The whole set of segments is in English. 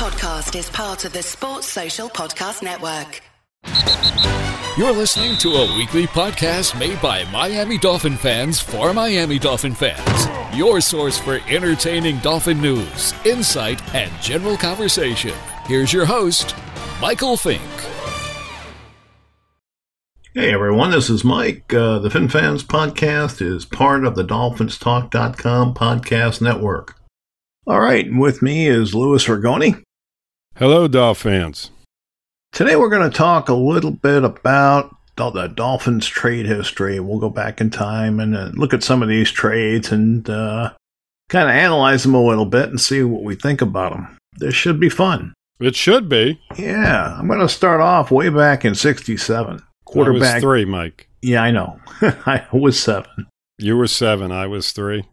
podcast is part of the Sports Social Podcast Network. You're listening to a weekly podcast made by Miami Dolphin fans for Miami Dolphin fans. Your source for entertaining Dolphin news, insight, and general conversation. Here's your host, Michael Fink. Hey everyone, this is Mike. Uh, the FinFans podcast is part of the DolphinsTalk.com podcast network. All right, with me is Louis Ragone. Hello, Dolphins. Today we're going to talk a little bit about the Dolphins trade history. We'll go back in time and uh, look at some of these trades and uh, kind of analyze them a little bit and see what we think about them. This should be fun. It should be. Yeah, I'm going to start off way back in '67 quarterback. Three, Mike. Yeah, I know. I was seven. You were seven. I was three.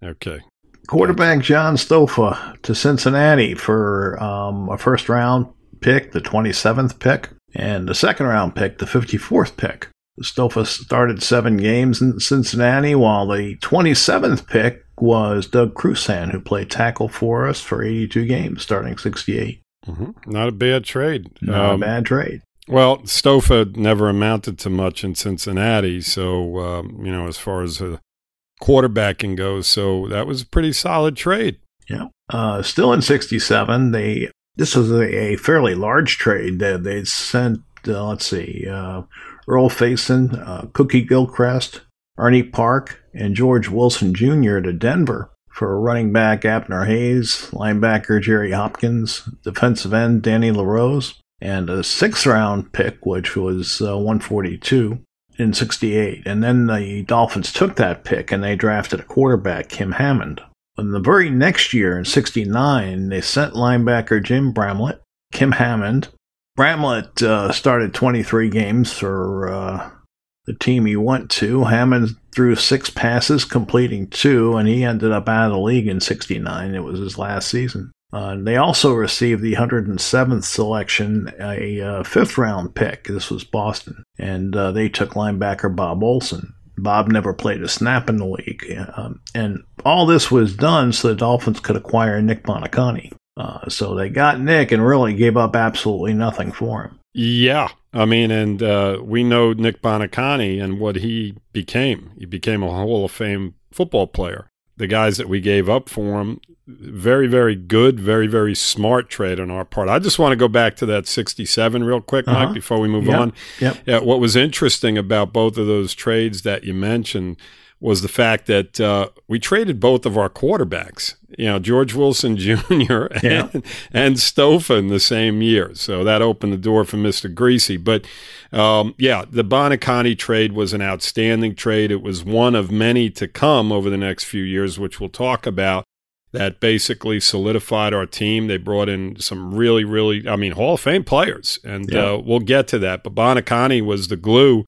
Okay. Quarterback John Stofa to Cincinnati for um, a first round pick, the 27th pick, and the second round pick, the 54th pick. Stofa started seven games in Cincinnati, while the 27th pick was Doug Crusan, who played tackle for us for 82 games, starting 68. Mm-hmm. Not a bad trade. Not um, a bad trade. Well, Stofa never amounted to much in Cincinnati, so um, you know as far as uh, quarterbacking goes, so that was a pretty solid trade. Yeah. Uh, still in '67, they this was a, a, fairly large trade. They, they sent uh, let's see, uh, Earl Faison, uh, Cookie Gilchrist, Ernie Park, and George Wilson Jr. to Denver for running back Abner Haynes, linebacker Jerry Hopkins, defensive end Danny LaRose, and a sixth round pick, which was uh, 142 in 68. And then the Dolphins took that pick and they drafted a quarterback, Kim Hammond. In the very next year, in 69, they sent linebacker Jim Bramlett, Kim Hammond. Bramlett uh, started 23 games for uh, the team he went to. Hammond threw six passes, completing two, and he ended up out of the league in 69. It was his last season. Uh, they also received the 107th selection, a uh, fifth round pick. This was Boston. And uh, they took linebacker Bob Olson. Bob never played a snap in the league. Um, and all this was done so the Dolphins could acquire Nick Buoniconti. Uh, so they got Nick and really gave up absolutely nothing for him. Yeah. I mean, and uh, we know Nick Buoniconti and what he became. He became a Hall of Fame football player the guys that we gave up for him. Very, very good, very, very smart trade on our part. I just want to go back to that 67 real quick, uh-huh. Mike, before we move yep. on. Yep. Yeah, what was interesting about both of those trades that you mentioned was the fact that uh, we traded both of our quarterbacks, you know, George Wilson Jr. and, yeah. and Stofa in the same year. So that opened the door for Mr. Griese. But um, yeah, the Buoniconti trade was an outstanding trade. It was one of many to come over the next few years, which we'll talk about. That basically solidified our team. They brought in some really, really, I mean, Hall of Fame players, and yeah. uh, we'll get to that. But Buoniconti was the glue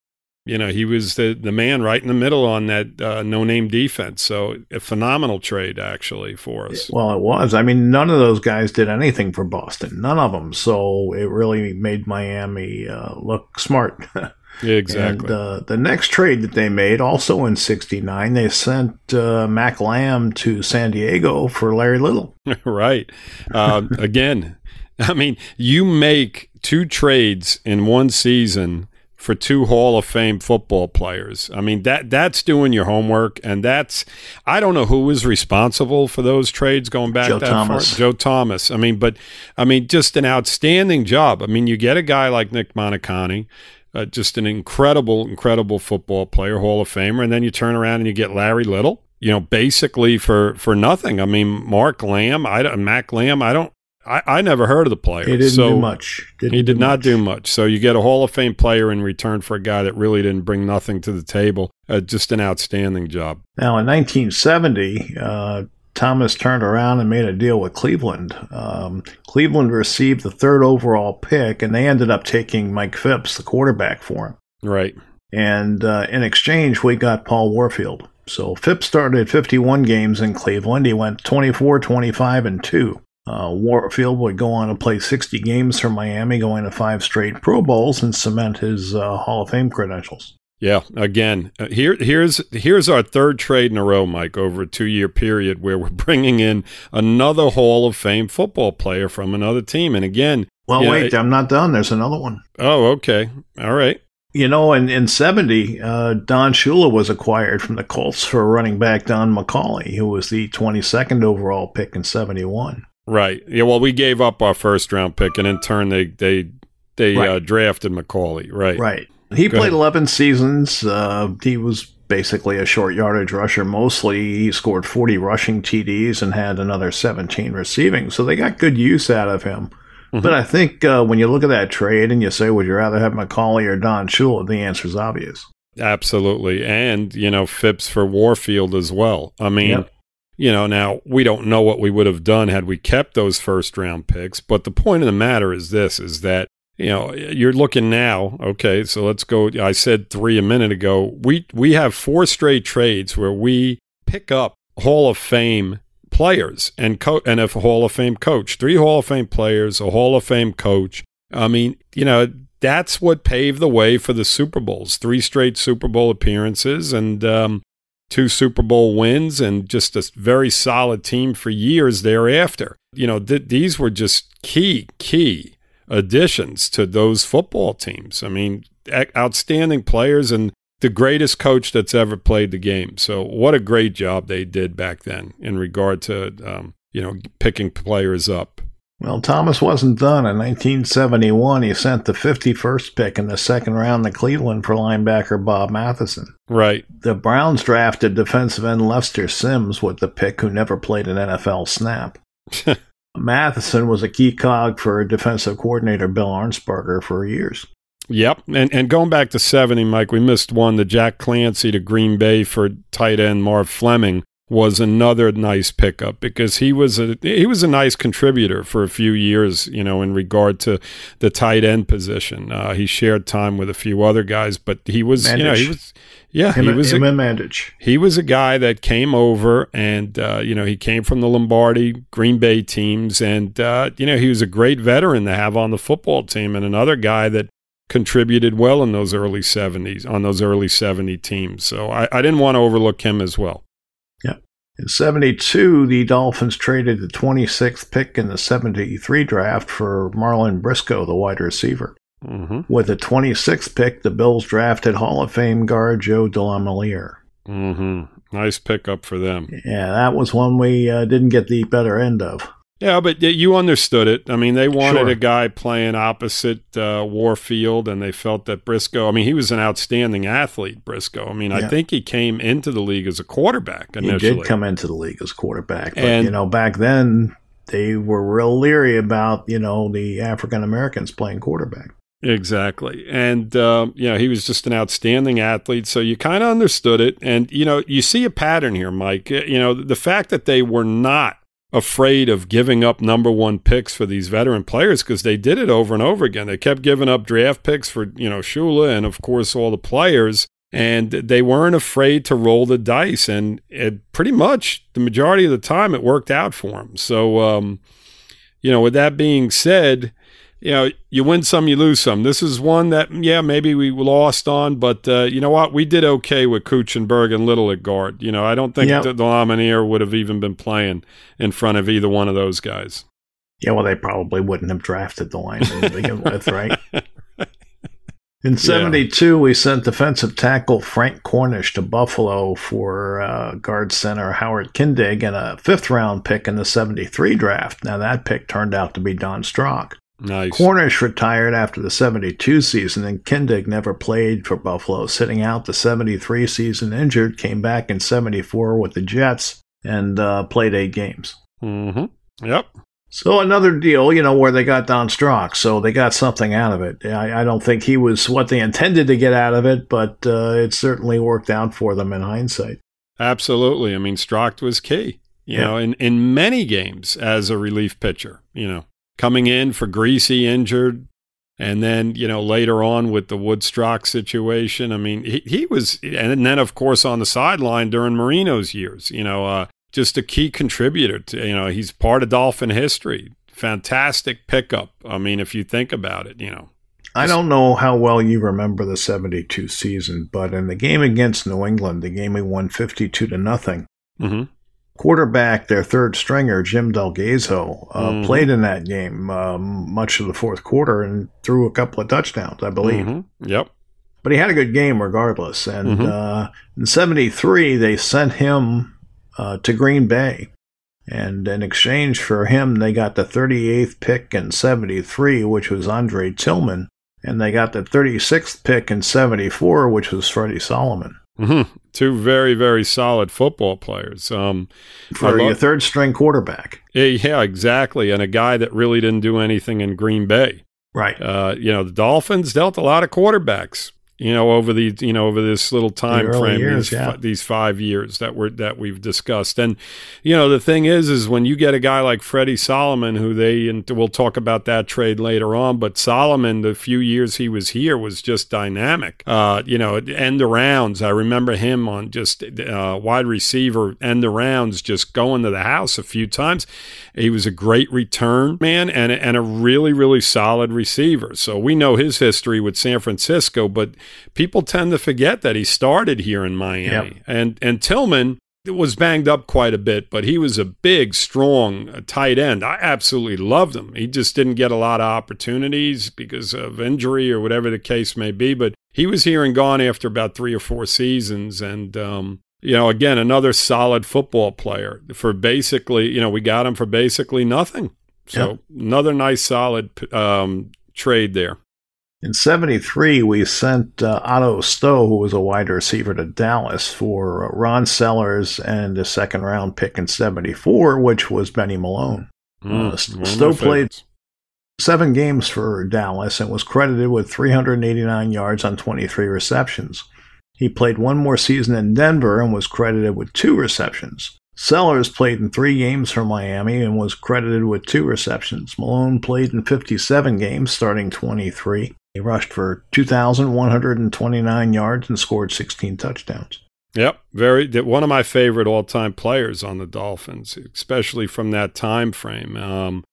you know, he was the, the man right in the middle on that uh, no name defense. So a phenomenal trade actually for us. Well, it was. I mean, none of those guys did anything for Boston. None of them. So it really made Miami uh, look smart. exactly. And uh, the next trade that they made, also in '69, they sent uh, Mac Lamb to San Diego for Larry Little. right. Uh, again, I mean, you make two trades in one season for two Hall of Fame football players. I mean that that's doing your homework, and that's I don't know who was responsible for those trades going back Joe that Thomas. far. Joe Thomas. I mean, but I mean, just an outstanding job. I mean, you get a guy like Nick Buoniconti. Uh, just an incredible, incredible football player, Hall of Famer, and then you turn around and you get Larry Little, you know, basically for for nothing. I mean, Mark Lamb, I Mac Lamb, I don't I, I never heard of the player. He didn't so do much. Didn't he did do not much. do much. So you get a Hall of Fame player in return for a guy that really didn't bring nothing to the table. Uh, just an outstanding job. Now, in 1970, uh, Thomas turned around and made a deal with Cleveland. Um, Cleveland received the third overall pick, and they ended up taking Mike Phipps, the quarterback, for him. Right. And uh, in exchange, we got Paul Warfield. So Phipps started 51 games in Cleveland. He went 24, 25, and 2. Uh, Warfield would go on to play 60 games for Miami, going to five straight Pro Bowls and cement his uh, Hall of Fame credentials. Yeah, again, uh, here here's here's our third trade in a row, Mike, over a two year period where we're bringing in another Hall of Fame football player from another team, and again, Well, wait, it- I'm not done. There's another one. oh, okay, all right, You know, in, in 70, uh, Don Shula was acquired from the Colts for running back Don McCauley, who was the 22nd overall pick in 71. Right, yeah. Well, we gave up our first round pick, and in turn, they they they uh, drafted McCauley, right? Right. He Go played ahead. 11 seasons. Uh, he was basically a short yardage rusher mostly. He scored 40 rushing TDs and had another 17 receiving. So they got good use out of him. Mhm. But I think uh, when you look at that trade and you say, would you rather have McCauley or Don Shula, the answer is obvious. Absolutely. And, you know, Phipps for Warfield as well. I mean, Yep. You know, now we don't know what we would have done had we kept those first round picks, but the point of the matter is this is that, you know, you're looking now, okay, so let's go I said 3 a minute ago. We we have four straight trades where we pick up Hall of Fame players and co- and a Hall of Fame coach. Three Hall of Fame players, a Hall of Fame coach. I mean, you know, that's what paved the way for the Super Bowls. Three straight Super Bowl appearances and um, two Super Bowl wins, and just a very solid team for years thereafter. You know, th- these were just key, key additions to those football teams. I mean, e- outstanding players and the greatest coach that's ever played the game. So, what a great job they did back then in regard to, um, you know, picking players up. Well, Thomas wasn't done. In 1971, he sent the 51st pick in the second round to Cleveland for linebacker Bob Matheson. Right. The Browns drafted defensive end Lester Sims with the pick, who never played an NFL snap. Matheson was a key cog for defensive coordinator Bill Arnsparger for years. Yep. And and going back to 70, Mike, we missed one. The Jack Clancy to Green Bay for tight end Marv Fleming was another nice pickup because he was a he was a nice contributor for a few years, you know, in regard to the tight end position. Uh, he shared time with a few other guys, but he was, you know, he was yeah, Him, he was him a, and Mandich. he was a guy that came over and uh, you know he came from the lombardi green bay teams and uh, you know he was a great veteran to have on the football team and another guy that contributed well in those early 70s on those early 70 teams so i, I didn't want to overlook him as well In 72, the Dolphins traded the 26th pick in the 73 draft for Marlin Briscoe, the wide receiver. hmm With the 26th pick, the Bills drafted Hall of Fame guard Joe DeLamielleure. hmm nice pickup for them Yeah, that was one we uh, didn't get the better end of. Yeah, but you understood it. I mean, they wanted Sure. a guy playing opposite uh, Warfield, and they felt that Briscoe. I mean, he was an outstanding athlete, Briscoe. I mean, I think he came into the league as a quarterback initially. He did come into the league as quarterback, but And- you know, back then they were real leery about you know the African Americans playing quarterback. Exactly. And, um, you know, he was just an outstanding athlete. So you kind of understood it. And, you know, you see a pattern here, Mike. You know, the fact that they were not afraid of giving up number one picks for these veteran players because they did it over and over again. They kept giving up draft picks for, you know, Shula and, of course, all the players. And they weren't afraid to roll the dice. And it pretty much the majority of the time it worked out for them. So, um, you know, with that being said, you know, you win some, you lose some. This is one that, yeah, maybe we lost on, but uh, you know what? We did okay with Kuechenberg and Little at guard. You know, I don't think Yep. that DeLamielleure would have even been playing in front of either one of those guys. Yeah, well, they probably wouldn't have drafted the lineman to begin with, right? In 72, we sent defensive tackle Frank Cornish to Buffalo for uh, guard center Howard Kindig and a fifth round pick in the 73 draft. Now, that pick turned out to be Don Strock. Nice. Cornish retired after the 72 season, and Kindig never played for Buffalo, sitting out the 73 season injured, came back in 74 with the Jets, and uh, played eight games. hmm Yep. So another deal, you know, where they got Don Strock, so they got something out of it. I, I don't think he was what they intended to get out of it, but uh, it certainly worked out for them in hindsight. Absolutely. I mean, Strock was key, you Yeah. know, in, in many games as a relief pitcher, you know, coming in for Griese injured. And then, you know, later on with the WoodStrock situation, I mean, he, he was, and then, of course, on the sideline during Marino's years, you know, uh, just a key contributor to, you know, he's part of Dolphin history. Fantastic pickup. I mean, if you think about it, you know. I don't know how well you remember the 72 season, but in the game against New England, the game we won 52 to nothing, hmm quarterback, their third stringer, Jim Del Gaizo, uh, Mhm. played in that game um, much of the fourth quarter and threw a couple of touchdowns, I believe. hmm Yep. But he had a good game regardless. And Mhm. uh, in 73, they sent him uh, to Green Bay. And in exchange for him, they got the 38th pick in 73, which was Andre Tillman. And they got the 36th pick in 74, which was Freddie Solomon. Hmm Two very, very solid football players. Um, For love- third string quarterback. yeah, exactly. And a guy that really didn't do anything in Green Bay. Right. Uh, you know, the Dolphins dealt a lot of quarterbacks. You know, over the you know over this little time early frame, years, these, yeah. fi- these five years that were that we've discussed, and you know the thing is, is when you get a guy like Freddie Solomon, who they and we'll talk about that trade later on, but Solomon, the few years he was here was just dynamic. Uh, you know, end arounds. I remember him on just uh, wide receiver end arounds, just going to the house a few times. He was a great return man and and a really really solid receiver. So we know his history with San Francisco, but people tend to forget that he started here in Miami. Yep. And and Tillman was banged up quite a bit, but he was a big, strong uh, tight end. I absolutely loved him. He just didn't get a lot of opportunities because of injury or whatever the case may be. But he was here and gone after about three or four seasons, and um, you know, again, another solid football player for basically, you know, we got him for basically nothing. So Yep. another nice, solid um, trade there. In 73, we sent uh, Otto Stowe, who was a wide receiver, to Dallas for uh, Ron Sellers and a second round pick in 74, which was Benny Malone. Mm, Uh, S- one of my Stowe played- Seven games for Dallas and was credited with 389 yards on 23 receptions. He played one more season in Denver and was credited with two receptions. Sellers played in three games for Miami and was credited with two receptions. Malone played in 57 games, starting 23. He rushed for 2,129 yards and scored 16 touchdowns. Yep, very one of my favorite all-time players on the Dolphins, especially from that time frame. Um,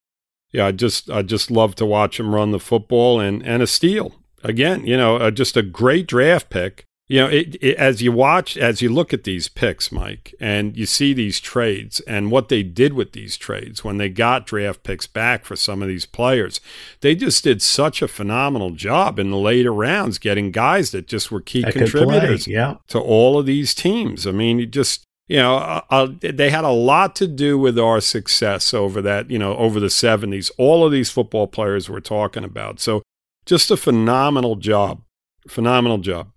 yeah, I just I just love to watch him run the football and and a steal again. You know, uh, just a great draft pick. You know, it, it, as you watch, as you look at these picks, Mike, and you see these trades and what they did with these trades when they got draft picks back for some of these players, they just did such a phenomenal job in the later rounds getting guys that just were key That play, contributors yeah. to all of these teams. I mean, you just you know, uh, uh, they had a lot to do with our success over that, you know, over the 70s. All of these football players we're talking about. So just a phenomenal job. Phenomenal job.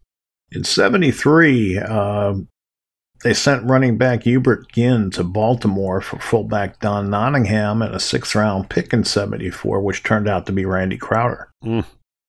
In 73, uh, they sent running back Hubert Ginn to Baltimore for fullback Don Nottingham and a sixth round pick in 74, which turned out to be Randy Crowder. Mm.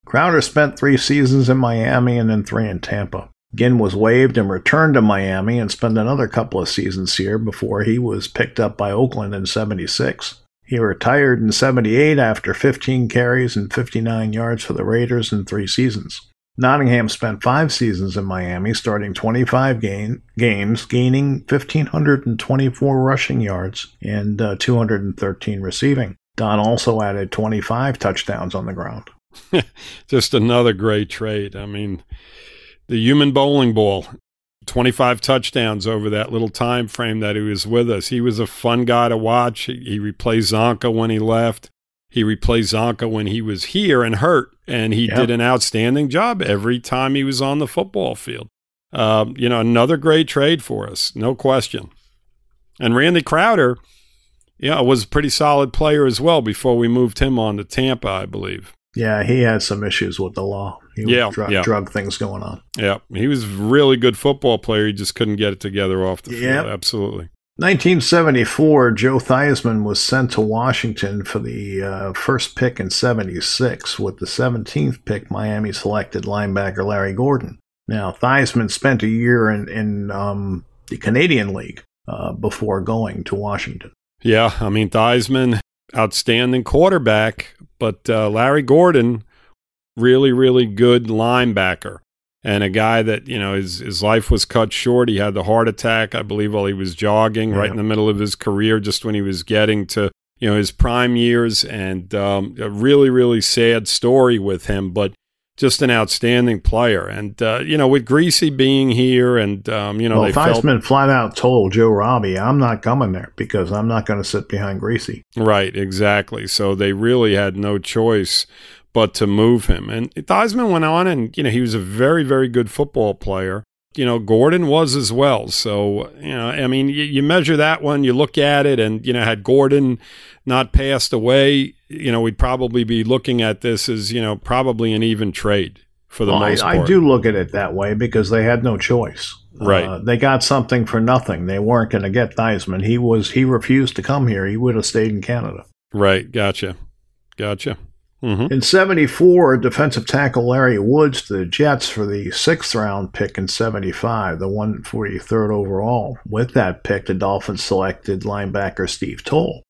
Crowder spent three seasons in Miami and then three in Tampa. Ginn was waived and returned to Miami and spent another couple of seasons here before he was picked up by Oakland in 76. He retired in 78 after 15 carries and 59 yards for the Raiders in three seasons. Nottingham spent five seasons in Miami, starting 25 gain, games, gaining 1,524 rushing yards and uh, 213 receiving. Don also added 25 touchdowns on the ground. Just another great trade. I mean, the human bowling ball. 25 touchdowns over that little time frame that he was with us. He was a fun guy to watch. He, he replaced Csonka when he left. He replaced Csonka when he was here and hurt, and he Yeah. did an outstanding job every time he was on the football field. Um, you know, another great trade for us, no question. And Randy Crowder, yeah, was a pretty solid player as well before we moved him on to Tampa, I believe. Yeah, he had some issues with the law. He Yeah, drug, yeah. drug things going on. Yeah, he was a really good football player. He just couldn't get it together off the Yep. field. Absolutely. 1974, Joe Theismann was sent to Washington for the uh, first pick in 76. With the 17th pick, Miami selected linebacker Larry Gordon. Now, Theismann spent a year in, in um, the Canadian League uh, before going to Washington. Yeah, I mean Theismann, outstanding quarterback, but uh, Larry Gordon, really, really good linebacker, and a guy that you know his his life was cut short. He had the heart attack, I believe, while he was jogging, right in the middle of his career, just when he was getting to you know his prime years, and um, a really, really sad story with him, but. just an outstanding player. And, uh, you know, with Griese being here and, um, you know, well, they Theismann felt, flat out told Joe Robbie, I'm not coming there because I'm not going to sit behind Griese." right, exactly. So they really had no choice but to move him. And Theismann went on and, you know, he was a very, very good football player. You know, Gordon was as well. So, you know, I mean, you, you measure that one, you look at it, and, you know, had Gordon not passed away, you know, we'd probably be looking at this as, you know, probably an even trade for the Well, I, most I part. do look at it that way because they had no choice. Right. Uh, they got something for nothing. They weren't going to get Theismann. He was he refused to come here. He would have stayed in Canada. Right. Gotcha. Gotcha. Hmm In 74, defensive tackle Larry Woods to the Jets for the sixth round pick in 75, the 143rd overall. With that pick, the Dolphins selected linebacker Steve Towle.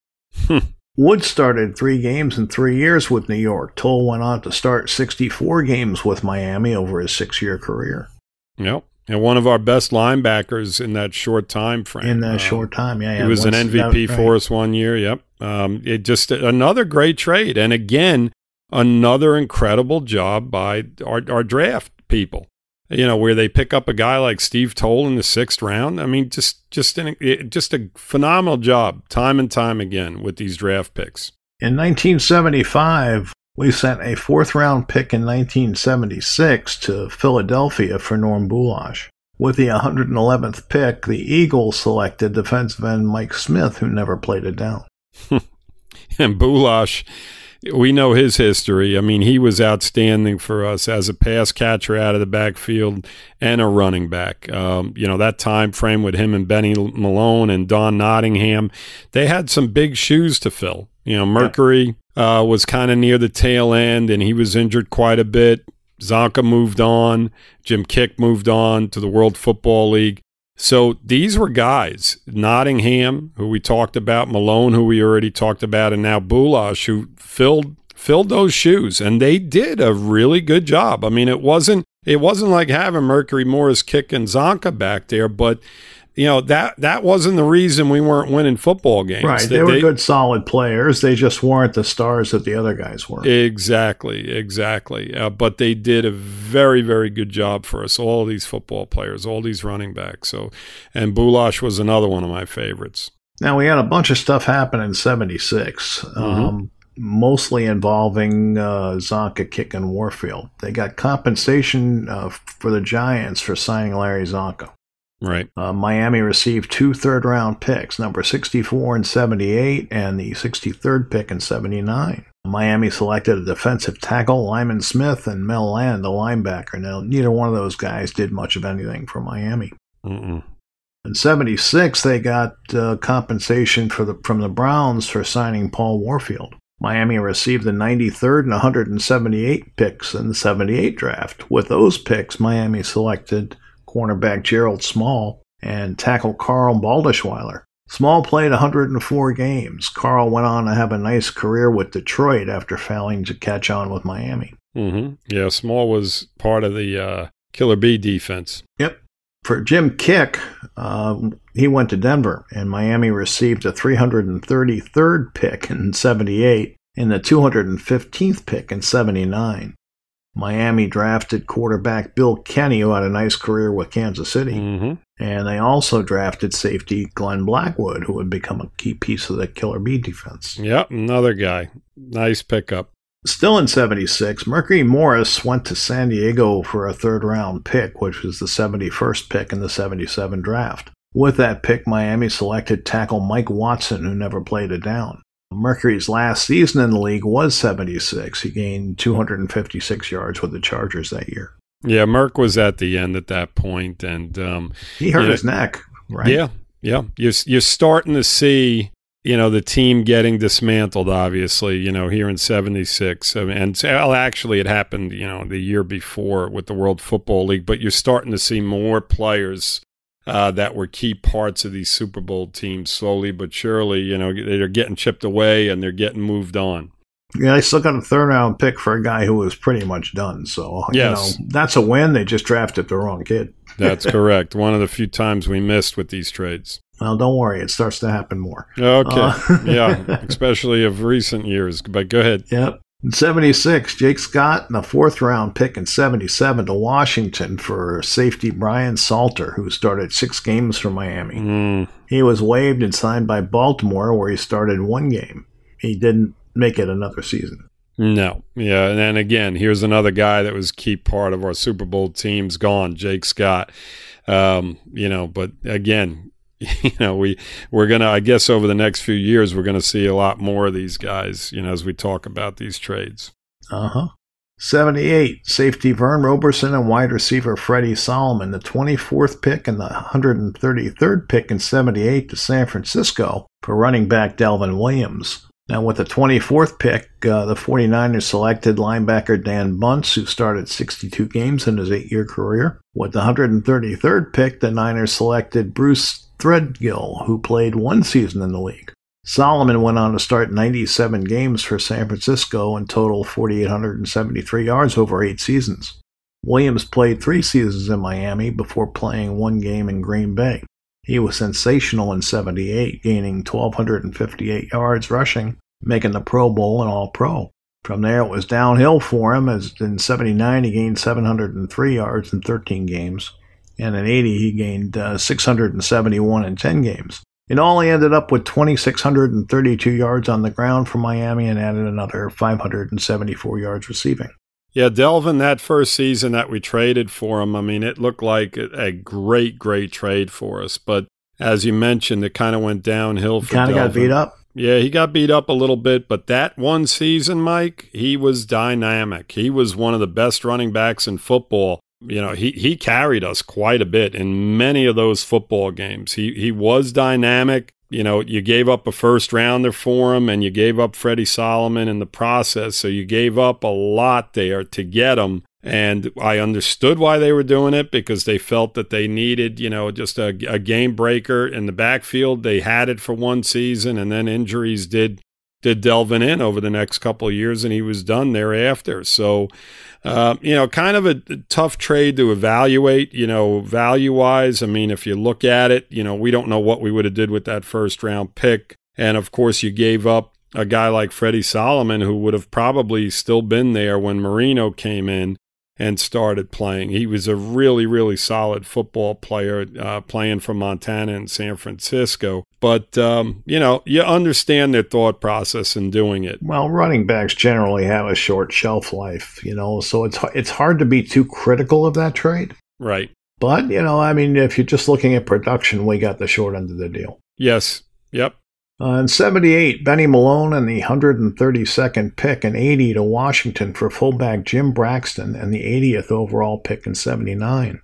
Hmm. Woods started three games in three years with New York. Towle went on to start 64 games with Miami over his six year career. Yep. And one of our best linebackers in that short time frame. In that Um, short time, yeah, He yeah, was an MVP that- for us one year. Yep. Um, it just another great trade, and again, another incredible job by our, our draft people. You know, where they pick up a guy like Steve Towle in the sixth round. I mean, just just an, it, just a phenomenal job, time and time again with these draft picks. In 1975, we sent a fourth round pick in 1976 to Philadelphia for Norm Bulaich. With the 111th pick, the Eagles selected defensive end Mike Smith, who never played it down. And Bulaich, we know his history. I mean, he was outstanding for us as a pass catcher out of the backfield and a running back. Um, you know, that time frame with him and Benny Malone and Don Nottingham, they had some big shoes to fill. You know, Mercury uh, was kind of near the tail end and he was injured quite a bit. Csonka moved on. Jim Kiick moved on to the World Football League. So these were guys, Nottingham, who we talked about, Malone, who we already talked about, and now Bulaich, who filled filled those shoes, and they did a really good job. I mean, it wasn't it wasn't like having Mercury Morris kicking Csonka back there, but you know that that wasn't the reason we weren't winning football games. Right. They, were good, solid players. They just weren't the stars that the other guys were. Exactly, exactly. Uh, but they did a very, very good job for us. All these football players, all these running backs. So, and Bulaich was another one of my favorites. Now we had a bunch of stuff happen in '76, um, mostly involving uh, Csonka, Kiick, and Warfield. They got compensation uh, for the Giants for signing Larry Csonka. Right. Uh, Miami received two third round picks, number 64 and 78, and the 63rd pick in 79. Miami selected a defensive tackle, Lyman Smith, and Mel Land, a linebacker. Now, neither one of those guys did much of anything for Miami. Mm-mm. In 76, they got uh, compensation for the, from the Browns for signing Paul Warfield. Miami received the 93rd and 178 picks in the 78 draft. With those picks, Miami selected cornerback Gerald Small and tackle Karl Baldischwiler. Small played 104 games. Karl went on to have a nice career with Detroit after failing to catch on with Miami. Mm-hmm. Yeah, Small was part of the uh, Killer B defense. Yep. For Jim Kiick, uh, he went to Denver, and Miami received a 333rd pick in 78 and the 215th pick in 79. Miami drafted quarterback Bill Kenney, who had a nice career with Kansas City. Mm-hmm. And they also drafted safety Glenn Blackwood, who would become a key piece of the Killer Bee defense. Yep, another guy. Nice pickup. Still in 76, Mercury Morris went to San Diego for a third round pick, which was the 71st pick in the 77 draft. With that pick, Miami selected tackle Mike Watson, who never played a down. Mercury's last season in the league was 76. He gained 256 yards with the Chargers that year. Yeah, Merck was at the end at that point, and um, He hurt Yeah. his neck, right? yeah, yeah, you're you're starting to see you know the team getting dismantled. Obviously, you know here in '76, and well, actually, it happened you know the year before with the World Football League. But you're starting to see more players uh, that were key parts of these Super Bowl teams slowly but surely. You know they're getting chipped away and they're getting moved on. Yeah, they still got a third round pick for a guy who was pretty much done. So, Yes. you know, that's a win. They just drafted the wrong kid. That's correct. One of the few times we missed with these trades. Well, don't worry. It starts to happen more. Okay. Uh, yeah, especially of recent years. But go ahead. Yep. In 76, Jake Scott and the fourth round pick in 77 to Washington for safety Brian Salter, who started six games for Miami. Mm. He was waived and signed by Baltimore, where he started one game. He didn't make it another season. No, yeah, and then again, here's another guy that was key part of our Super Bowl teams gone, Jake Scott. Um, you know, but again, you know, we we're gonna, I guess, over the next few years, we're gonna see a lot more of these guys. You know, as we talk about these trades. Uh huh. 78, safety Vern Roberson and wide receiver Freddie Solomon, the 24th pick and the 133rd pick in 78 to San Francisco for running back Delvin Williams. Now, with the 24th pick, uh, the 49ers selected linebacker Dan Bunz, who started 62 games in his eight year career. With the 133rd pick, the Niners selected Bruce Threadgill, who played one season in the league. Solomon went on to start 97 games for San Francisco and total 4,873 yards over eight seasons. Williams played three seasons in Miami before playing one game in Green Bay. He was sensational in 78, gaining 1,258 yards rushing, making the Pro Bowl and All Pro. From there, it was downhill for him, as in 79 he gained 703 yards in 13 games, and in 80 he gained uh, 671 in 10 games. In all, he ended up with 2,632 yards on the ground for Miami and added another 574 yards receiving. Yeah, Delvin, that first season that we traded for him, I mean, it looked like a great, great trade for us. But as you mentioned, it kind of went downhill for Kind of got beat up. Yeah, he got beat up a little bit, but that one season, Mike, he was dynamic. He was one of the best running backs in football. You know, he, he carried us quite a bit in many of those football games. He he was dynamic. You know, you gave up a first rounder for him and you gave up Freddie Solomon in the process. So you gave up a lot there to get him. And I understood why they were doing it because they felt that they needed, you know, just a, a game breaker in the backfield. They had it for one season and then injuries did did Delvin in over the next couple of years and he was done thereafter. So uh, you know, kind of a tough trade to evaluate, you know, value wise. I mean, if you look at it, you know, we don't know what we would have did with that first round pick. And of course, you gave up a guy like Freddie Solomon, who would have probably still been there when Marino came in and started playing. He was a really, really solid football player, uh, playing for Montana and San Francisco. But, um, you know, you understand their thought process in doing it. Well, running backs generally have a short shelf life, you know, so it's it's hard to be too critical of that trade. Right. But, you know, I mean, if you're just looking at production, we got the short end of the deal. Yes. Yep. Uh, in 78, Benny Malone and the 132nd pick and 80 to Washington for fullback Jim Braxton and the 80th overall pick in 79.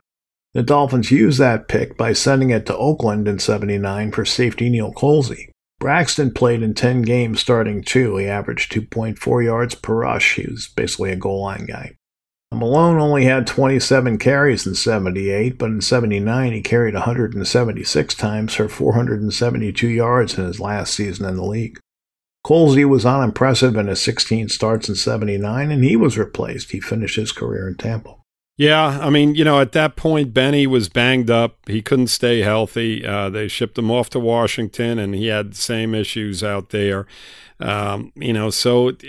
The Dolphins used that pick by sending it to Oakland in 79 for safety Neal Colzie. Braxton played in 10 games starting two. He averaged 2.4 yards per rush. He was basically a goal line guy. Malone only had 27 carries in 78, but in 79 he carried 176 times for 472 yards in his last season in the league. Colzie was unimpressive in his 16 starts in 79, and he was replaced. He finished his career in Tampa. Yeah, I mean, you know, at that point, Benny was banged up. He couldn't stay healthy. Uh, they shipped him off to Washington, and he had the same issues out there. Um, you know, so it,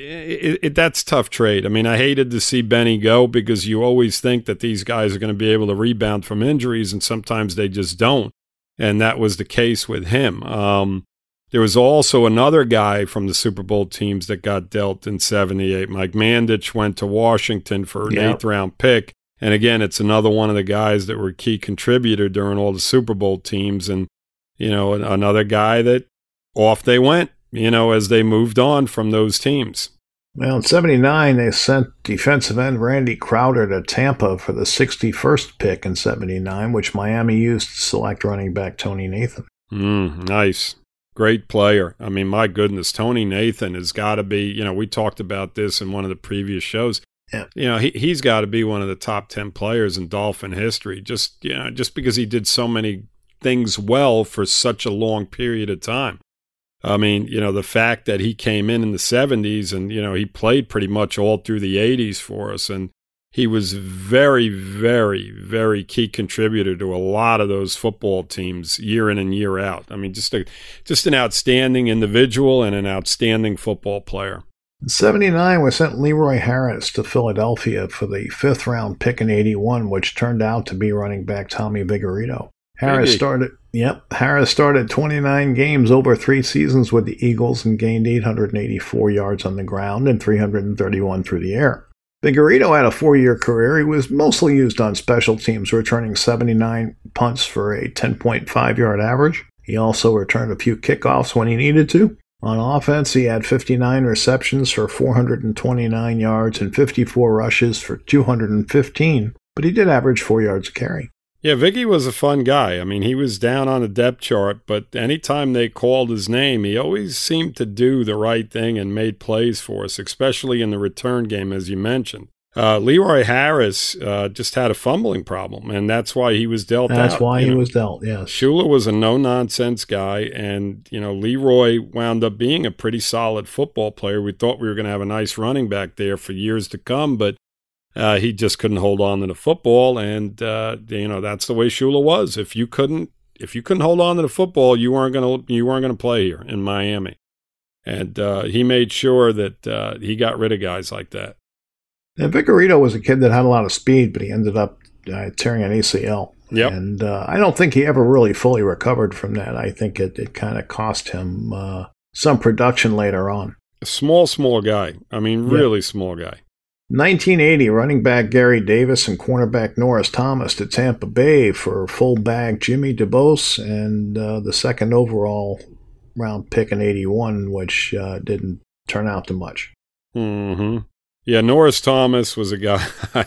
it, that's tough trade. I mean, I hated to see Benny go because you always think that these guys are going to be able to rebound from injuries, and sometimes they just don't. And that was the case with him. Um, there was also another guy from the Super Bowl teams that got dealt in 78. Mike Mandich went to Washington for an eighth round pick. And again, it's another one of the guys that were a key contributor during all the Super Bowl teams. And, you know, another guy that off they went, you know, as they moved on from those teams. Well, in 79, they sent defensive end Randy Crowder to Tampa for the 61st pick in 79, which Miami used to select running back Tony Nathan. Mm, nice. Great player. I mean, my goodness, Tony Nathan has got to be, you know, we talked about this in one of the previous shows. Yeah. You know, he, he's got to be one of the top 10 players in Dolphin history just, you know, just because he did so many things well for such a long period of time. I mean, you know, the fact that he came in in the 70s and, you know, he played pretty much all through the 80s for us. And he was very, very, very key contributor to a lot of those football teams year in and year out. I mean, just a, just an outstanding individual and an outstanding football player. In 79, we sent Leroy Harris to Philadelphia for the fifth round pick in 81, which turned out to be running back Tommy Vigorito. Harris started, yep, Harris started 29 games over three seasons with the Eagles and gained 884 yards on the ground and 331 through the air. Vigorito had a four year career. He was mostly used on special teams, returning 79 punts for a 10.5 yard average. He also returned a few kickoffs when he needed to. On offense, he had 59 receptions for 429 yards and 54 rushes for 215, but he did average four yards a carry. Yeah, Vicky was a fun guy. I mean, he was down on the depth chart, but anytime they called his name, he always seemed to do the right thing and made plays for us, especially in the return game, as you mentioned. Uh, Leroy Harris uh, just had a fumbling problem, and that's why he was dealt That's out. why he know. was dealt, yes. Shula was a no nonsense guy, and you know Leroy wound up being a pretty solid football player. We thought we were going to have a nice running back there for years to come, but uh, he just couldn't hold on to the football, and uh, you know that's the way Shula was. If you couldn't, if you couldn't hold on to the football, you weren't going to you weren't to play here in Miami, and uh, he made sure that uh, he got rid of guys like that. And Vigorito was a kid that had a lot of speed, but he ended up uh, tearing an ACL. Yep. And uh, I don't think he ever really fully recovered from that. I think it, it kind of cost him uh, some production later on. A small, small guy. I mean, Yeah. really small guy. 1980, running back Gary Davis and cornerback Norris Thomas to Tampa Bay for fullback Jimmy DuBose and uh, the second overall round pick in 81, which uh, didn't turn out to much. hmm Yeah, Norris Thomas was a guy I,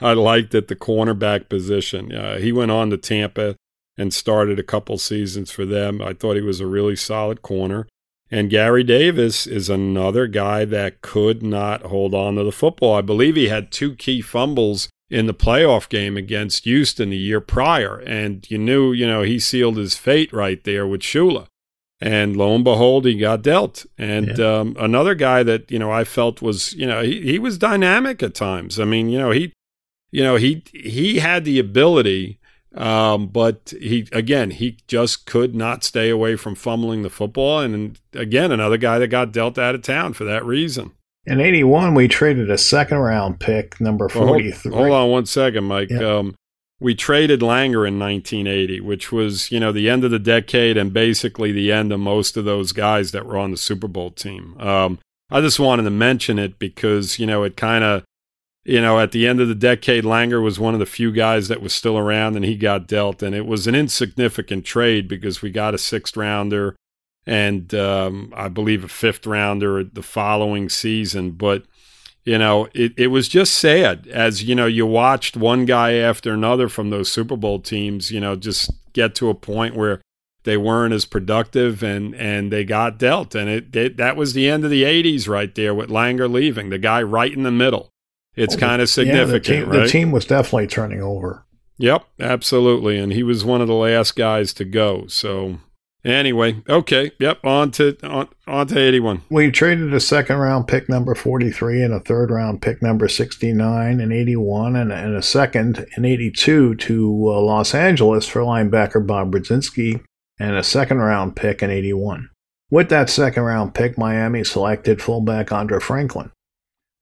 I liked at the cornerback position. Uh, he went on to Tampa and started a couple seasons for them. I thought he was a really solid corner. And Gary Davis is another guy that could not hold on to the football. I believe he had two key fumbles in the playoff game against Houston the year prior. And you knew, you know, he sealed his fate right there with Shula. And lo and behold, he got dealt. And um, another guy that you know I felt was you know he, he was dynamic at times. I mean you know he you know he he had the ability, um, but he again he just could not stay away from fumbling the football. And again, another guy that got dealt out of town for that reason. In 81, we traded a second round pick, number Well, hold, 43. hold on one second, Mike. Yeah. Um, we traded Langer in 1980, which was you know the end of the decade and basically the end of most of those guys that were on the Super Bowl team. Um, I just wanted to mention it because you know it kind of you know at the end of the decade, Langer was one of the few guys that was still around, and he got dealt, and it was an insignificant trade because we got a sixth rounder and um, I believe a fifth rounder the following season, but you know, it, it was just sad as, you know, you watched one guy after another from those Super Bowl teams, you know, just get to a point where they weren't as productive and, and they got dealt. And it, it that was the end of the 80s right there with Langer leaving, the guy right in the middle. It's kind of significant, yeah, the team, right? The team was definitely turning over. Yep, absolutely. And he was one of the last guys to go. So anyway, okay. Yep, on to on, on to 81. We traded a second round pick number 43 and a third round pick number 69 and 81 and, and a second in 82 to uh, Los Angeles for linebacker Bob Brudzinski and a second round pick in 81. With that second round pick, Miami selected fullback Andre Franklin.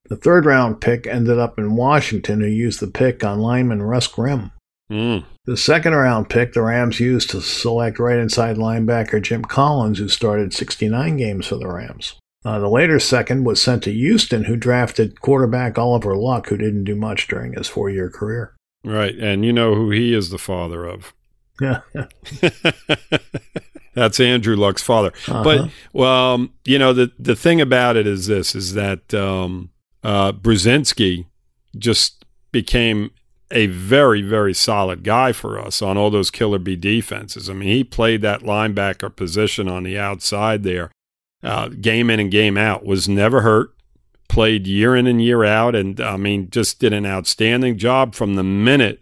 The third round pick ended up in Washington, who used the pick on lineman Russ Grimm. Mm. The second round pick the Rams used to select right inside linebacker Jim Collins, who started 69 games for the Rams. Uh, the later second was sent to Houston, who drafted quarterback Oliver Luck, who didn't do much during his four year career. Right. And you know who he is the father of. Yeah. That's Andrew Luck's father. Uh-huh. But well, um, you know the the thing about it is this: is that um, uh, Brudzinski just became a very very solid guy for us on all those killer B defenses. I mean, he played that linebacker position on the outside there, uh, game in and game out. Was never hurt. Played year in and year out, and I mean, just did an outstanding job from the minute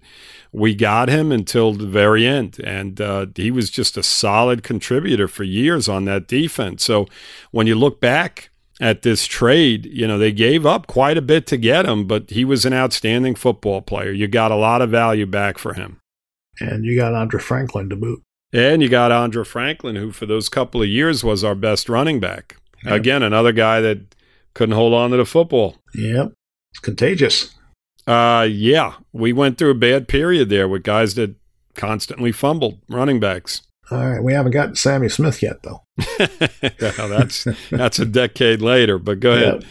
we got him until the very end. And uh, he was just a solid contributor for years on that defense. So when you look back at this trade, you know, they gave up quite a bit to get him, but he was an outstanding football player. You got a lot of value back for him. And you got Andre Franklin to boot. And you got Andre Franklin, who for those couple of years was our best running back. Yeah. Again, another guy that couldn't hold on to the football. Yep. It's contagious. Uh, yeah, we went through a bad period there with guys that constantly fumbled, running backs. All right, we haven't gotten Sammy Smith yet, though. yeah, that's that's a decade later. But go ahead. Yep.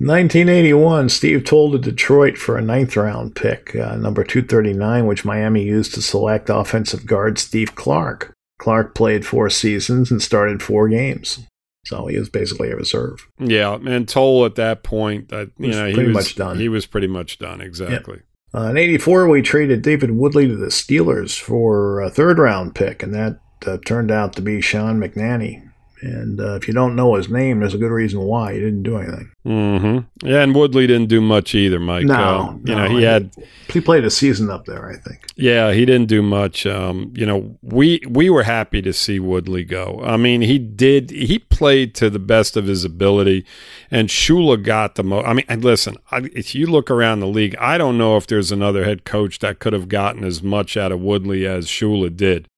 1981, Steve Towle to Detroit for a ninth round pick, uh, number 239, which Miami used to select offensive guard Steve Clark. Clark played four seasons and started four games. So he was basically a reserve. Yeah, and Towle at that point, that you know, pretty he was, much done. He was pretty much done, exactly. Yeah. Uh, in '84, we traded David Woodley to the Steelers for a third round pick, and that uh, turned out to be Sean McNanny. And uh, if you don't know his name, there's a good reason why he didn't do anything. Mm-hmm. Yeah, and Woodley didn't do much either, Mike. No, uh, you no, know he had he played a season up there, I think. Yeah, he didn't do much. Um, you know, we we were happy to see Woodley go. I mean, he did. He played to the best of his ability, and Shula got the most. I mean, listen, I, if you look around the league, I don't know if there's another head coach that could have gotten as much out of Woodley as Shula did.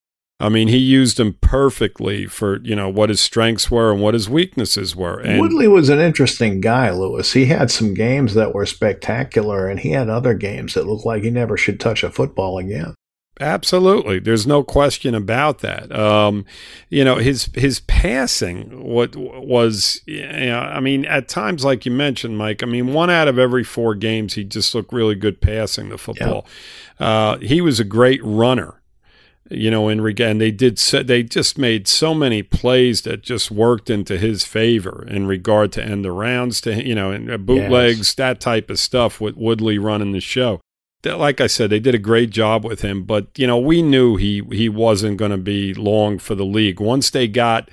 I mean, he used him perfectly for you know what his strengths were and what his weaknesses were. And Woodley was an interesting guy, Louis. He had some games that were spectacular, and he had other games that looked like he never should touch a football again. Absolutely, there's no question about that. Um, you know, his his passing what was, you know, I mean, at times, like you mentioned, Mike. I mean, one out of every four games, he just looked really good passing the football. Uh, he was a great runner you know, in regard, and they did, so, they just made so many plays that just worked into his favor in regard to end the rounds to, you know, and uh, bootlegs, yes. that type of stuff with Woodley running the show. Like I said, they did a great job with him, but you know, we knew he he wasn't going to be long for the league. Once they got,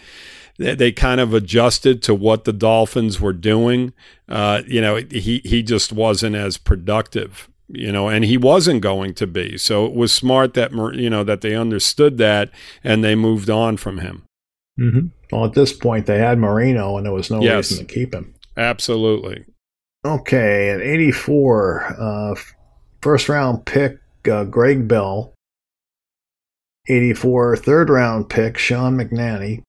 they kind of adjusted to what the Dolphins were doing. Uh, you know, he he just wasn't as productive you know, and he wasn't going to be. So it was smart that you know that they understood that and they moved on from him. Mm-hmm. Well, at this point, they had Marino, and there was no yes. reason to keep him. Absolutely. Okay, at 84, uh, first round pick uh, Greg Bell. 84 third round pick Sean McNanny.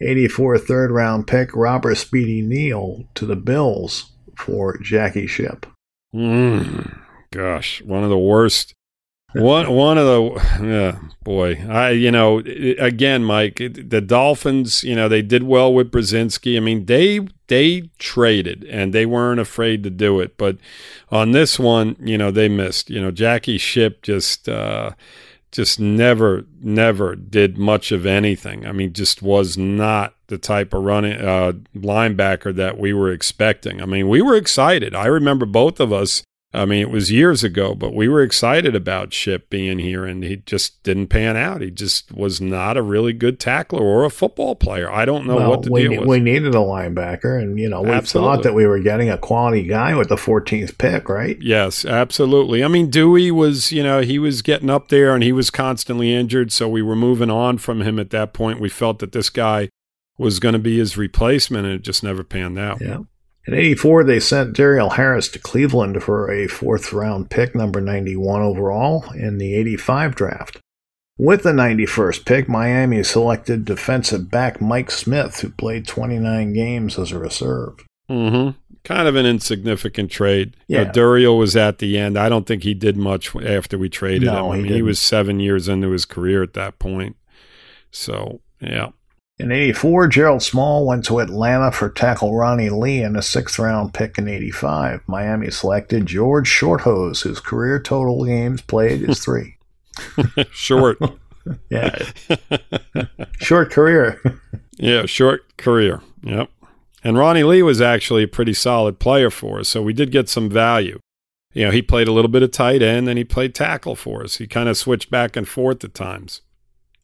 84 third round pick Robert Speedy Neal to the Bills for Jackie Shipp. Mm gosh, one of the worst. One one of the yeah, boy, I you know again, Mike, the Dolphins, you know they did well with Brudzinski. I mean they they traded and they weren't afraid to do it, but on this one, you know they missed. You know Jackie Shipp just. Uh, just never, never did much of anything. I mean, just was not the type of running uh, linebacker that we were expecting. I mean, we were excited. I remember both of us I mean, it was years ago, but we were excited about Shipp being here, and he just didn't pan out. He just was not a really good tackler or a football player. I don't know well, what to we, deal with. We needed a linebacker, and you know, we absolutely. thought that we were getting a quality guy with the 14th pick, right? Yes, absolutely. I mean, Duhe was, you know, he was getting up there, and he was constantly injured, so we were moving on from him at that point. We felt that this guy was going to be his replacement, and it just never panned out. Yeah. In 84, they sent Duriel Harris to Cleveland for a fourth round pick, number 91 overall, in the 85 draft. With the 91st pick, Miami selected defensive back Mike Smith, who played 29 games as a reserve. Mm-hmm. Kind of an insignificant trade. Yeah. You know, Duriel was at the end. I don't think he did much after we traded no, him. I he mean, he was seven years into his career at that point. So, yeah. In 84, Gerald Small went to Atlanta for tackle Ronnie Lee in a sixth round pick in 85. Miami selected George Shorthose, whose career total games played is three. short. yeah. short career. yeah, short career. Yep. And Ronnie Lee was actually a pretty solid player for us, so we did get some value. You know, he played a little bit of tight end and he played tackle for us. He kind of switched back and forth at times.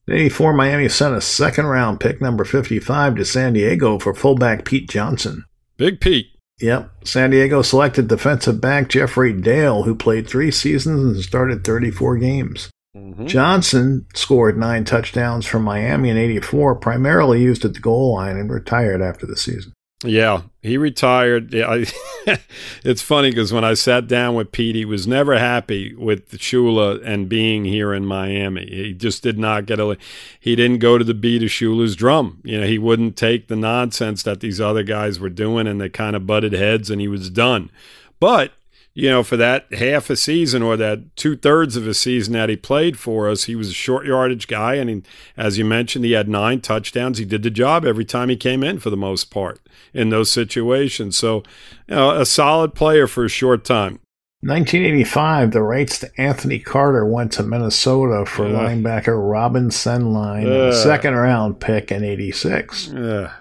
In 84, Miami sent a second round pick, number 55, to San Diego for fullback Pete Johnson. Big Pete. Yep. San Diego selected defensive back Jeffrey Dale, who played three seasons and started 34 games. Mm-hmm. Johnson scored nine touchdowns for Miami in 84, primarily used at the goal line, and retired after the season. Yeah, he retired. Yeah, I, it's funny because when I sat down with Pete, he was never happy with Shula and being here in Miami. He just did not get a. He didn't go to the beat of Shula's drum. You know, he wouldn't take the nonsense that these other guys were doing, and they kind of butted heads, and he was done. But you know, for that half a season or that two thirds of a season that he played for us, he was a short yardage guy. And he, as you mentioned, he had nine touchdowns. He did the job every time he came in for the most part in those situations. So, you know, a solid player for a short time. 1985, the rights to Anthony Carter went to Minnesota for uh, linebacker Robin Sendlein, uh, second round pick in 86. Uh,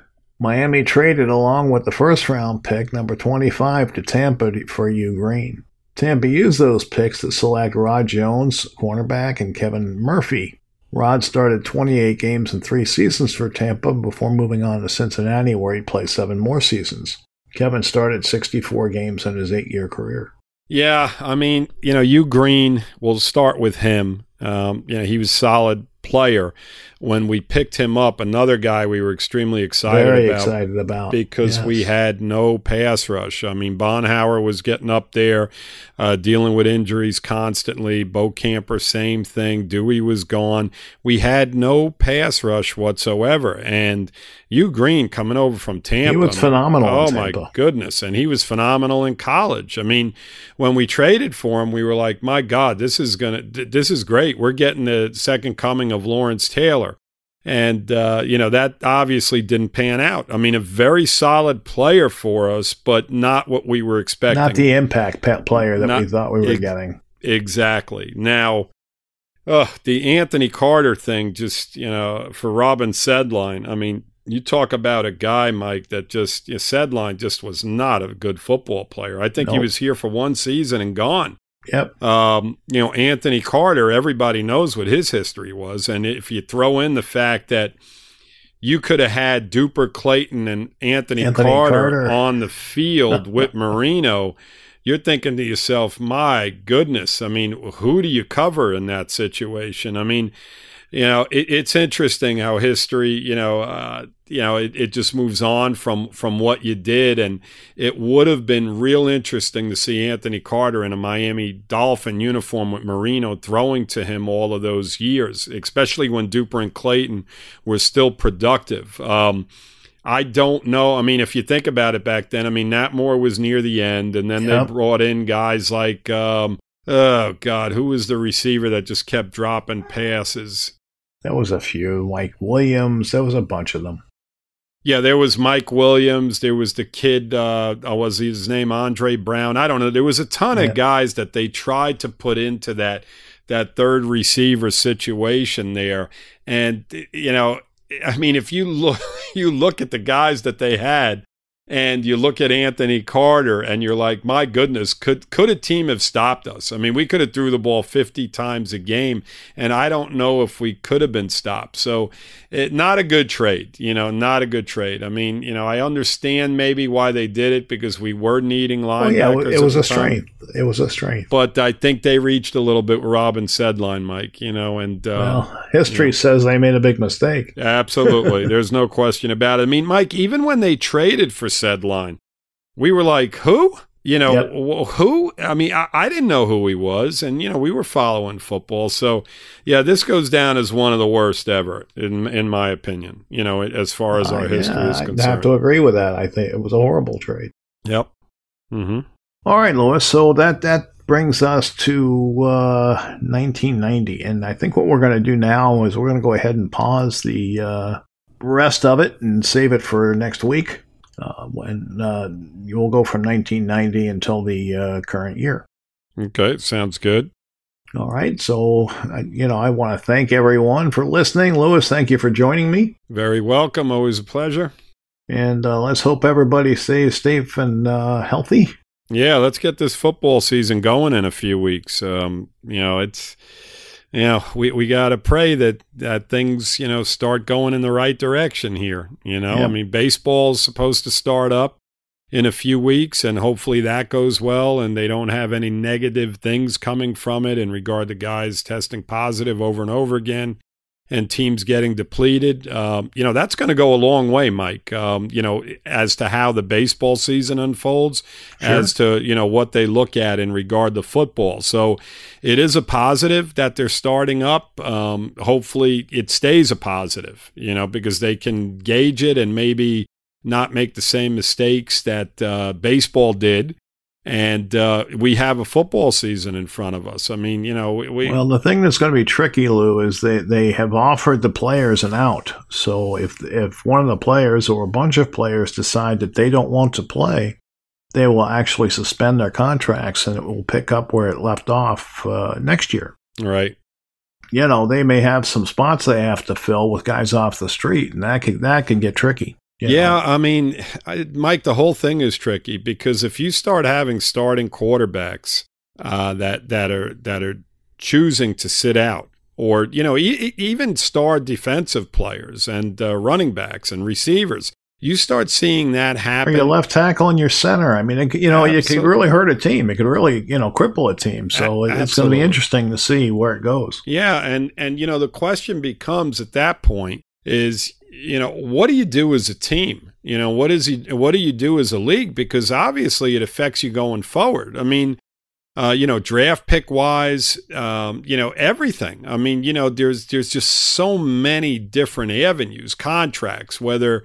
Miami traded along with the first round pick, number 25, to Tampa for Hugh Green. Tampa used those picks to select Rod Jones, cornerback, and Kevin Murphy. Rod started 28 games in three seasons for Tampa before moving on to Cincinnati, where he played seven more seasons. Kevin started 64 games in his eight year career. Yeah, I mean, you know, Hugh Green, we'll start with him. Um, you know, he was solid player. When we picked him up, another guy we were extremely excited Very about. excited about. Because yes. we had no pass rush. I mean, Baumhower was getting up there, uh, dealing with injuries constantly. Bokamper, same thing. Duhe was gone. We had no pass rush whatsoever. And Hugh Green coming over from Tampa. He was phenomenal. Oh, my goodness. And he was phenomenal in college. I mean, when we traded for him, we were like, my God, this is to, this is great. We're getting the second coming of Lawrence Taylor. And, uh, you know, that obviously didn't pan out. I mean, a very solid player for us, but not what we were expecting. Not the impact player that not, we thought we were getting. Exactly. Now, uh, the Anthony Carter thing, just, you know, for Robin Sendlein, I mean, you talk about a guy, Mike, that just, you know, Sendlein just was not a good football player. I think nope. he was here for one season and gone. Yep. Um, you know, Anthony Carter, everybody knows what his history was. And if you throw in the fact that you could have had Duper Clayton and Anthony, Anthony Carter, Carter, on the field with Marino, you're thinking to yourself, my goodness, I mean, who do you cover in that situation? I mean, you know, it, it's interesting how history, you know, uh, you know, it, it just moves on from from what you did, and it would have been real interesting to see Anthony Carter in a Miami Dolphin uniform with Marino throwing to him all of those years, especially when Duper and Clayton were still productive. Um, I don't know. I mean, if you think about it back then, I mean, Nat Moore was near the end, and then yep. they brought in guys like, um, oh God, who was the receiver that just kept dropping passes? There was a few. Mike Williams. There was a bunch of them. Yeah, there was Mike Williams. There was the kid. Uh, uh was his name Andre Brown? I don't know. There was a ton yeah. of guys that they tried to put into that that third receiver situation there, and you know, I mean, if you look, you look at the guys that they had and you look at Anthony Carter and you're like, my goodness, could could a team have stopped us? I mean, we could have threw the ball 50 times a game, and I don't know if we could have been stopped. So, it, not a good trade, you know, not a good trade. I mean, you know, I understand maybe why they did it because we were needing linebackers. Well, yeah, it was a strength. It was a strength. But I think they reached a little bit with Robin line, Mike. You know, and uh, well, history you know, says they made a big mistake. Absolutely, there's no question about it. I mean, Mike, even when they traded for Sendlein. We were like, who? You know, yep. who? I mean, I, I, didn't know who he was. And, you know, we were following football. So, yeah, this goes down as one of the worst ever, in in my opinion, you know, as far as uh, our history yeah, is concerned. I have to agree with that. I think it was a horrible trade. Yep. Mm-hmm. All right, Louis. So that, that brings us to uh, 1990. And I think what we're going to do now is we're going to go ahead and pause the uh, rest of it and save it for next week uh, when uh, you'll go from 1990 until the uh, current year. Okay, sounds good. All right, so you know I want to thank everyone for listening. Louis, thank you for joining me. Very welcome. Always a pleasure. And uh, let's hope everybody stays safe and uh, healthy. Yeah, let's get this football season going in a few weeks. Um, you know, it's you know, we, we got to pray that, that things, you know, start going in the right direction here. You know, I mean, baseball's supposed to start up in a few weeks, and hopefully that goes well and they don't have any negative things coming from it in regard to guys testing positive over and over again. And teams getting depleted, um, you know, that's going to go a long way, Mike. Um, you know, as to how the baseball season unfolds, sure. as to, you know, what they look at in regard to football. So it is a positive that they're starting up. Um, hopefully it stays a positive, you know, because they can gauge it and maybe not make the same mistakes that uh, baseball did and uh, we have a football season in front of us. I mean, you know, we. Well, the thing that's going to be tricky, Lou, is they, they have offered the players an out. So if if one of the players or a bunch of players decide that they don't want to play, they will actually suspend their contracts, and it will pick up where it left off uh, next year. Right. You know, they may have some spots they have to fill with guys off the street, and that can that can get tricky. Yeah, know? I mean, I, Mike, the whole thing is tricky because if you start having starting quarterbacks uh, that that are that are choosing to sit out, or you know, e- even star defensive players and uh, running backs and receivers, you start seeing that happen. Or your left tackle and your center. I mean, it, you know, Absolutely. it could really hurt a team. It could really, you know, cripple a team. So it's going to be interesting to see where it goes. Yeah, and and you know, the question becomes at that point is you know, what do you do as a team? You know, what is he, what do you do as a league? Because obviously it affects you going forward. I mean, uh, you know, draft pick wise, um, you know, everything. I mean, you know, there's there's just so many different avenues, contracts, whether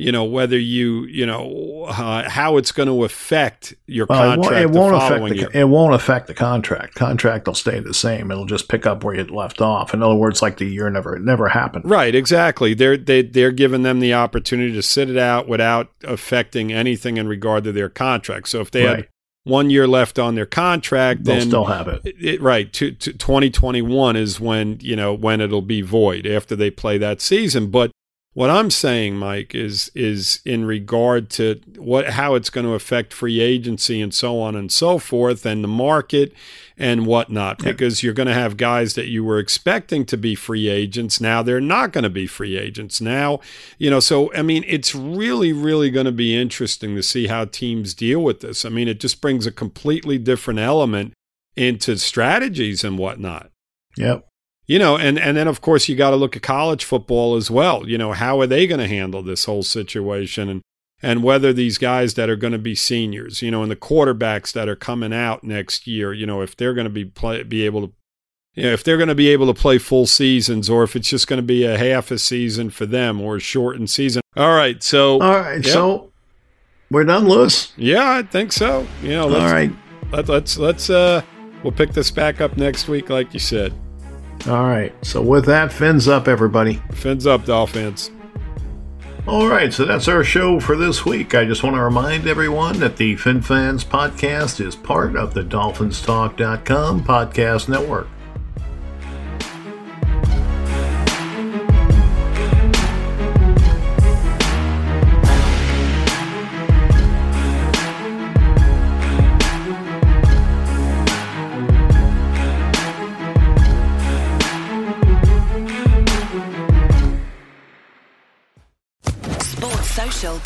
you know whether you you know uh, how it's going to affect your well, contract. It won't, it won't affect the, year. it won't affect the contract. Contract will stay the same. It'll just pick up where you left off. In other words, like the year never never happened. Right. Exactly. They're they they're giving them the opportunity to sit it out without affecting anything in regard to their contract. So if they right. had one year left on their contract, they'll then still have it. it right. To, to 2021 is when you know when it'll be void after they play that season. But what I'm saying, Mike, is is in regard to what how it's going to affect free agency and so on and so forth, and the market and whatnot. Yeah. Because you're going to have guys that you were expecting to be free agents now they're not going to be free agents now. You know, so I mean, it's really really going to be interesting to see how teams deal with this. I mean, it just brings a completely different element into strategies and whatnot. Yep you know, and and then of course you got to look at college football as well. You know, how are they going to handle this whole situation and and whether these guys that are going to be seniors, you know, and the quarterbacks that are coming out next year, you know, if they're going to be play, be able to you know, if they're going to be able to play full seasons or if it's just going to be a half a season for them or a shortened season. All right, so All right, yep. so we're done, Louis. Yeah, I think so. You know, let's, All right. Let, let's let's uh we'll pick this back up next week like you said. All right. So with that, fins up, everybody. Fins up, Dolphins. All right, so that's our show for this week. I just want to remind everyone that the FinFans podcast is part of the DolphinsTalk.com podcast network.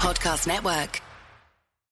Podcast Network.